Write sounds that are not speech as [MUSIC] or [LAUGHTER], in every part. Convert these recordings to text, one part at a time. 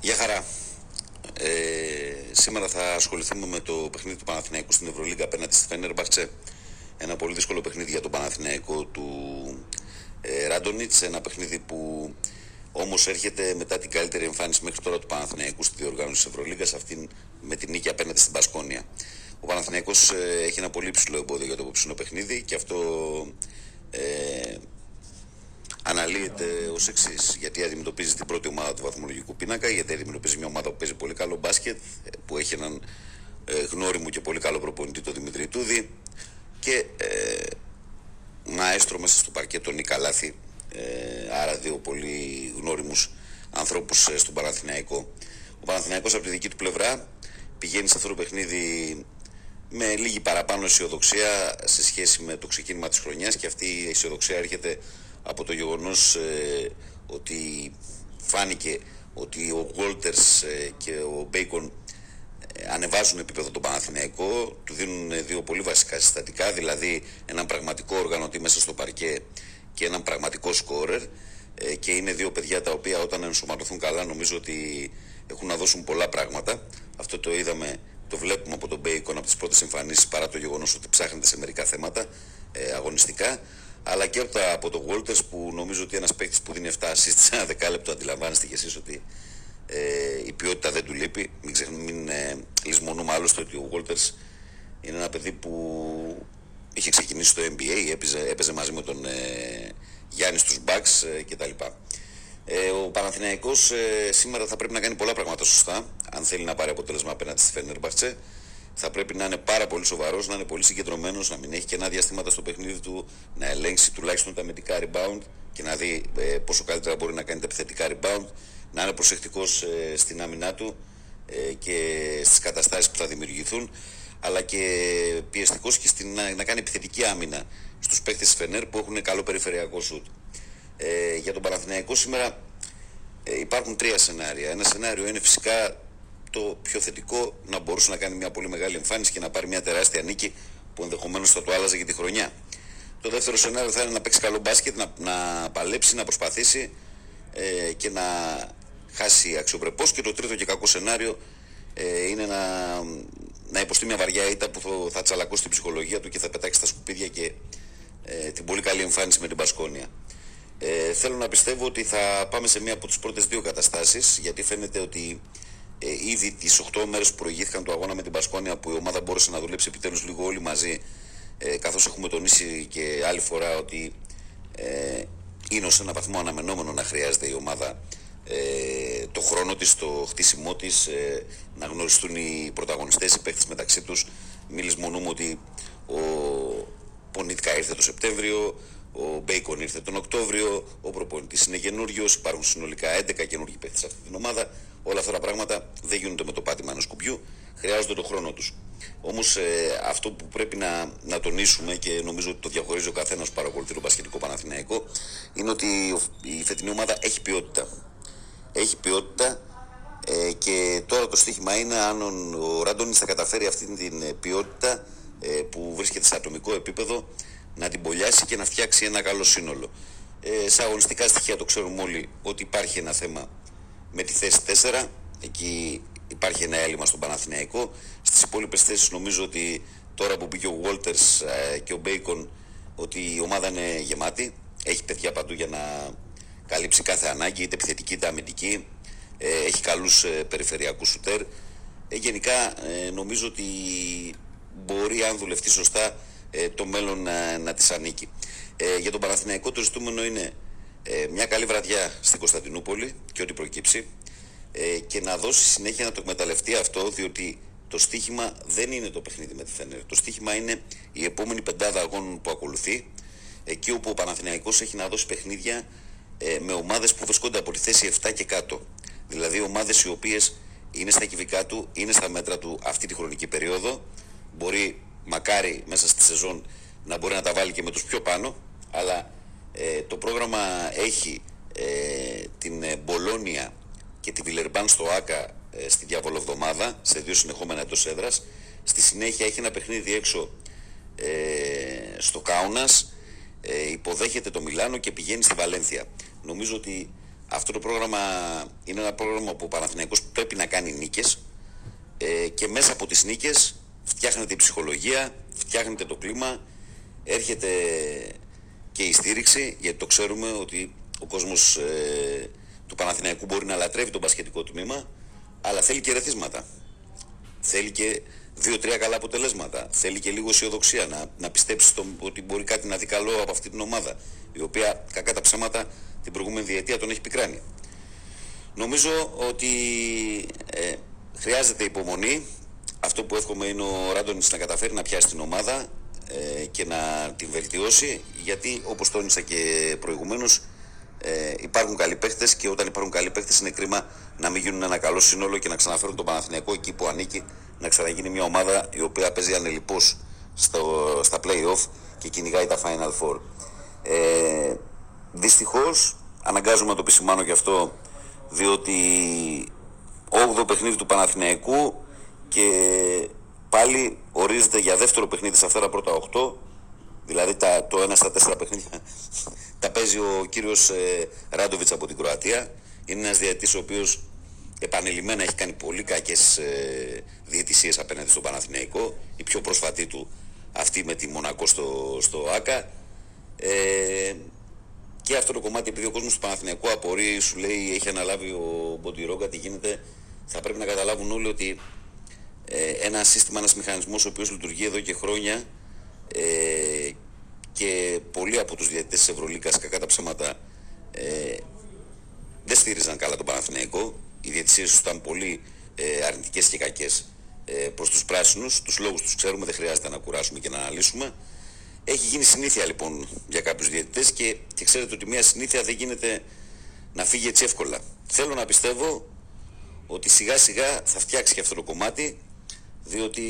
Γεια χαρά. Ε, σήμερα θα ασχοληθούμε με το παιχνίδι του Παναθηναϊκού στην Ευρωλίγκα απέναντι στη Φένερμπαχτσε. Ένα πολύ δύσκολο παιχνίδι για τον Παναθηναϊκό του ε, Ράντονιτς. Ένα παιχνίδι που όμως έρχεται μετά την καλύτερη εμφάνιση μέχρι τώρα του Παναθηναϊκού στη διοργάνωση της Ευρωλίγκας, αυτήν με την νίκη απέναντι στην Πασκόνια. Ο Παναθηναϊκός ε, έχει ένα πολύ ψηλό εμπόδιο για το απόψινο παιχνίδι και αυτό ε, αναλύεται ως εξής. Γιατί αντιμετωπίζει την πρώτη ομάδα του βαθμολογικού πίνακα, γιατί αντιμετωπίζει μια ομάδα που παίζει πολύ καλό μπάσκετ, ε, που έχει έναν ε, γνώριμο και πολύ καλό προπονητή, τον Δημητρή Τούδη, και ε, μαέστρο μέσα στο παρκέ τον Νίκα Λάθη, ε, άρα δύο πολύ γνώριμους ανθρώπους ε, στον Παναθηναϊκό. Ο Παναθηναϊκός από τη δική του πλευρά πηγαίνει σε αυτό το παιχνίδι με λίγη παραπάνω αισιοδοξία σε σχέση με το ξεκίνημα της χρονιάς και αυτή η αισιοδοξία έρχεται από το γεγονός ε, ότι φάνηκε ότι ο Γόλτερς ε, και ο Μπέικον ε, ανεβάζουν επίπεδο τον Παναθηναϊκό, του δίνουν δύο πολύ βασικά συστατικά, δηλαδή έναν πραγματικό οργανωτή μέσα στο παρκέ και έναν πραγματικό σκόρερ ε, και είναι δύο παιδιά τα οποία όταν ενσωματωθούν καλά νομίζω ότι έχουν να δώσουν πολλά πράγματα. Αυτό το είδαμε, το βλέπουμε από τον Μπέικον από τις πρώτες εμφανίσεις παρά το γεγονός ότι ψάχνεται σε μερικά θέματα ε, αγωνιστικά αλλά και από, τα, από τον Walters που νομίζω ότι ένας παίκτης που δίνει 7 assists σε ένα δεκάλεπτο αντιλαμβάνεστε κι εσείς ότι ε, η ποιότητα δεν του λείπει. Μην, ξεχνούμε, μην ε, λησμονούμε άλλωστε ότι ο Walters είναι ένα παιδί που είχε ξεκινήσει στο NBA, έπαιζε, έπαιζε μαζί με τον ε, Γιάννης στους Bucks ε, κτλ. Ε, ο Παναθηναϊκός ε, σήμερα θα πρέπει να κάνει πολλά πράγματα σωστά αν θέλει να πάρει αποτέλεσμα απέναντι στη Φένερμπαχτσε θα πρέπει να είναι πάρα πολύ σοβαρός, να είναι πολύ συγκεντρωμένος, να μην έχει κενά διαστήματα στο παιχνίδι του, να ελέγξει τουλάχιστον τα αμυντικά rebound και να δει ε, πόσο καλύτερα μπορεί να κάνει τα επιθετικά rebound, να είναι προσεκτικός ε, στην άμυνά του ε, και στις καταστάσεις που θα δημιουργηθούν, αλλά και πιεστικός και στην, να, να κάνει επιθετική άμυνα στους παίκτες της Φενέρ που έχουν καλό περιφερειακό σουτ. Ε, για τον Παναθηναϊκό σήμερα ε, υπάρχουν τρία σενάρια. Ένα σενάριο είναι φυσικά το πιο θετικό να μπορούσε να κάνει μια πολύ μεγάλη εμφάνιση και να πάρει μια τεράστια νίκη που ενδεχομένως θα το άλλαζε για τη χρονιά. Το δεύτερο σενάριο θα είναι να παίξει καλό μπάσκετ, να, να παλέψει, να προσπαθήσει ε, και να χάσει αξιοπρεπώς. Και το τρίτο και κακό σενάριο ε, είναι να, να υποστεί μια βαριά ήττα που θα, θα τσαλακώσει την ψυχολογία του και θα πετάξει στα σκουπίδια και ε, την πολύ καλή εμφάνιση με την Πασκόνια. Ε, θέλω να πιστεύω ότι θα πάμε σε μία από τις πρώτες δύο καταστάσεις γιατί φαίνεται ότι ε, ήδη τις 8 μέρες που προηγήθηκαν το αγώνα με την Πασκόνια που η ομάδα μπόρεσε να δουλέψει επιτέλους λίγο όλοι μαζί ε, καθώς έχουμε τονίσει και άλλη φορά ότι ε, είναι ω ένα βαθμό αναμενόμενο να χρειάζεται η ομάδα ε, το χρόνο της, το χτίσιμό της, ε, να γνωριστούν οι πρωταγωνιστές, οι παίχτες μεταξύ τους. Μη λησμονούμε ότι ο Πονίτκα ήρθε το Σεπτέμβριο, ο Μπέικον ήρθε τον Οκτώβριο, ο προπονητής είναι καινούριο, υπάρχουν συνολικά 11 καινούργιοι παίχτες σε αυτή την ομάδα. Όλα αυτά τα πράγματα δεν γίνονται με το πάτημα ενός κουμπιού, χρειάζονται τον χρόνο τους. Όμως ε, αυτό που πρέπει να, να τονίσουμε και νομίζω ότι το διαχωρίζει ο καθένας που παρακολουθεί το Πασχετικό Παναθηναϊκό είναι ότι η φετινή ομάδα έχει ποιότητα. Έχει ποιότητα ε, και τώρα το στίχημα είναι αν ο Ράντονι θα καταφέρει αυτή την ε, ποιότητα ε, που βρίσκεται σε ατομικό επίπεδο να την πολιάσει και να φτιάξει ένα καλό σύνολο. Ε, σε αγωνιστικά στοιχεία το ξέρουμε όλοι ότι υπάρχει ένα θέμα με τη θέση 4. Εκεί υπάρχει ένα έλλειμμα στον Παναθηναϊκό. Στις υπόλοιπες θέσεις νομίζω ότι τώρα που πήγε ο Walters ε, και ο Μπέικον ότι η ομάδα είναι γεμάτη. Έχει παιδιά παντού για να καλύψει κάθε ανάγκη, είτε επιθετική είτε αμυντική. Ε, έχει καλούς ε, περιφερειακούς σουτέρ. γενικά νομίζω ότι μπορεί αν δουλευτεί σωστά το μέλλον να, να της ανήκει. για τον Παναθηναϊκό το ζητούμενο είναι ε, μια καλή βραδιά στην Κωνσταντινούπολη και ό,τι προκύψει ε, και να δώσει συνέχεια να το εκμεταλλευτεί αυτό διότι το στίχημα δεν είναι το παιχνίδι με τη Φενέρ. Το στίχημα είναι η επόμενη πεντάδα αγώνων που ακολουθεί εκεί όπου ο Παναθηναϊκός έχει να δώσει παιχνίδια ε, με ομάδες που βρίσκονται από τη θέση 7 και κάτω. Δηλαδή ομάδες οι οποίες είναι στα κυβικά του, είναι στα μέτρα του αυτή τη χρονική περίοδο. Μπορεί μακάρι μέσα στη σεζόν να μπορεί να τα βάλει και με τους πιο πάνω, αλλά ε, το πρόγραμμα έχει ε, την ε, Μπολόνια και τη Βιλερμπάν στο ΆΚΑ ε, στη διαβολοβδομάδα σε δύο συνεχόμενα εντός έδρας. Στη συνέχεια έχει ένα παιχνίδι έξω ε, στο Κάουνας, υποδέχεται το Μιλάνο και πηγαίνει στη Βαλένθια. Νομίζω ότι Αυτό το πρόγραμμα είναι ένα πρόγραμμα που ο Παναθηναϊκός πρέπει να κάνει νίκες ε, και μέσα από τις νίκες φτιάχνεται η ψυχολογία, φτιάχνεται το κλίμα, έρχεται και η στήριξη, γιατί το ξέρουμε ότι ο κόσμος ε, του Παναθηναϊκού μπορεί να λατρεύει το μπασχετικό τμήμα, αλλά θέλει και ρεθίσματα. Θέλει και δύο-τρία καλά αποτελέσματα. Θέλει και λίγο αισιοδοξία να, να πιστέψει στο, ότι μπορεί κάτι να δει καλό από αυτή την ομάδα, η οποία κακά τα ψέματα την προηγούμενη διετία τον έχει πικράνει. Νομίζω ότι ε, χρειάζεται υπομονή. Αυτό που εύχομαι είναι ο Ράντονης να καταφέρει να πιάσει την ομάδα ε, και να την βελτιώσει, γιατί όπως τόνισα και προηγουμένως ε, υπάρχουν καλοί παίχτε και όταν υπάρχουν καλοί παίχτε είναι κρίμα να μην γίνουν ένα καλό σύνολο και να ξαναφέρουν τον Παναθηναϊκό εκεί που ανήκει, να ξαναγίνει μια ομάδα η οποία παίζει ανελειπώ στα play-off και κυνηγάει τα Final Four. Ε, Δυστυχώς, αναγκάζομαι να το επισημάνω και αυτό, διότι 8ο παιχνίδι του Παναθηναϊκού και πάλι ορίζεται για δεύτερο παιχνίδι σε αυτά τα πρώτα 8 Δηλαδή τα, το ένα στα τέσσερα παιχνίδια [LAUGHS] τα παίζει ο κύριος ε, Ράντοβιτς από την Κροατία. Είναι ένας διαιτητής ο οποίος επανειλημμένα έχει κάνει πολύ κακές ε, διαιτησίες απέναντι στο Παναθηναϊκό. Η πιο πρόσφατη του αυτή με τη Μονακό στο, στο ΆΚΑ. Ε, και αυτό το κομμάτι, επειδή ο κόσμος του Παναθηναϊκού απορεί, σου λέει, έχει αναλάβει ο Μποντιρόγκα, τι γίνεται, θα πρέπει να καταλάβουν όλοι ότι ε, ένα σύστημα, ένας μηχανισμός ο οποίος λειτουργεί εδώ και χρόνια ε, και πολλοί από τους διαιτητές της Ευρωλίκας κακά τα ψέματα ε, δεν στήριζαν καλά τον Παναθηναϊκό. Οι διαιτησίες τους ήταν πολύ ε, αρνητικές και κακές ε, προς τους πράσινους. Τους λόγους τους ξέρουμε, δεν χρειάζεται να κουράσουμε και να αναλύσουμε. Έχει γίνει συνήθεια λοιπόν για κάποιους διαιτητές και, και ξέρετε ότι μια συνήθεια δεν γίνεται να φύγει έτσι εύκολα. Θέλω να πιστεύω ότι σιγά σιγά θα φτιάξει και αυτό το κομμάτι διότι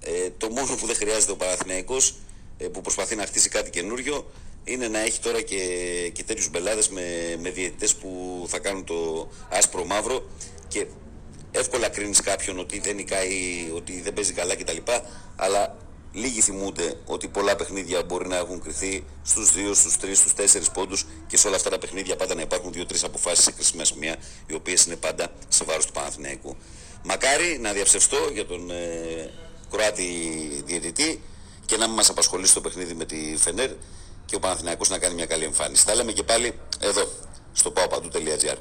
ε, το μόνο που δεν χρειάζεται ο Παναθηναϊκός ε, που προσπαθεί να χτίσει κάτι καινούριο είναι να έχει τώρα και, και τέτοιους μπελάδες με, με διαιτητές που θα κάνουν το άσπρο μαύρο και εύκολα κρίνεις κάποιον ότι δεν νικάει, ότι δεν παίζει καλά κτλ. Αλλά λίγοι θυμούνται ότι πολλά παιχνίδια μπορεί να έχουν κρυθεί στους 2, στους 3, στους 4 πόντους και σε όλα αυτά τα παιχνίδια πάντα να υπάρχουν 2-3 αποφάσεις σε κρίσιμα σημεία οι οποίες είναι πάντα σε βάρος του Παναθηναϊκού. Μακάρι να διαψευστώ για τον ε, Κροάτι διαιτητή και να μην μας απασχολήσει το παιχνίδι με τη Φενέρ και ο Παναθηναϊκός να κάνει μια καλή εμφάνιση. Τα λέμε και πάλι εδώ στο paopadu.gr.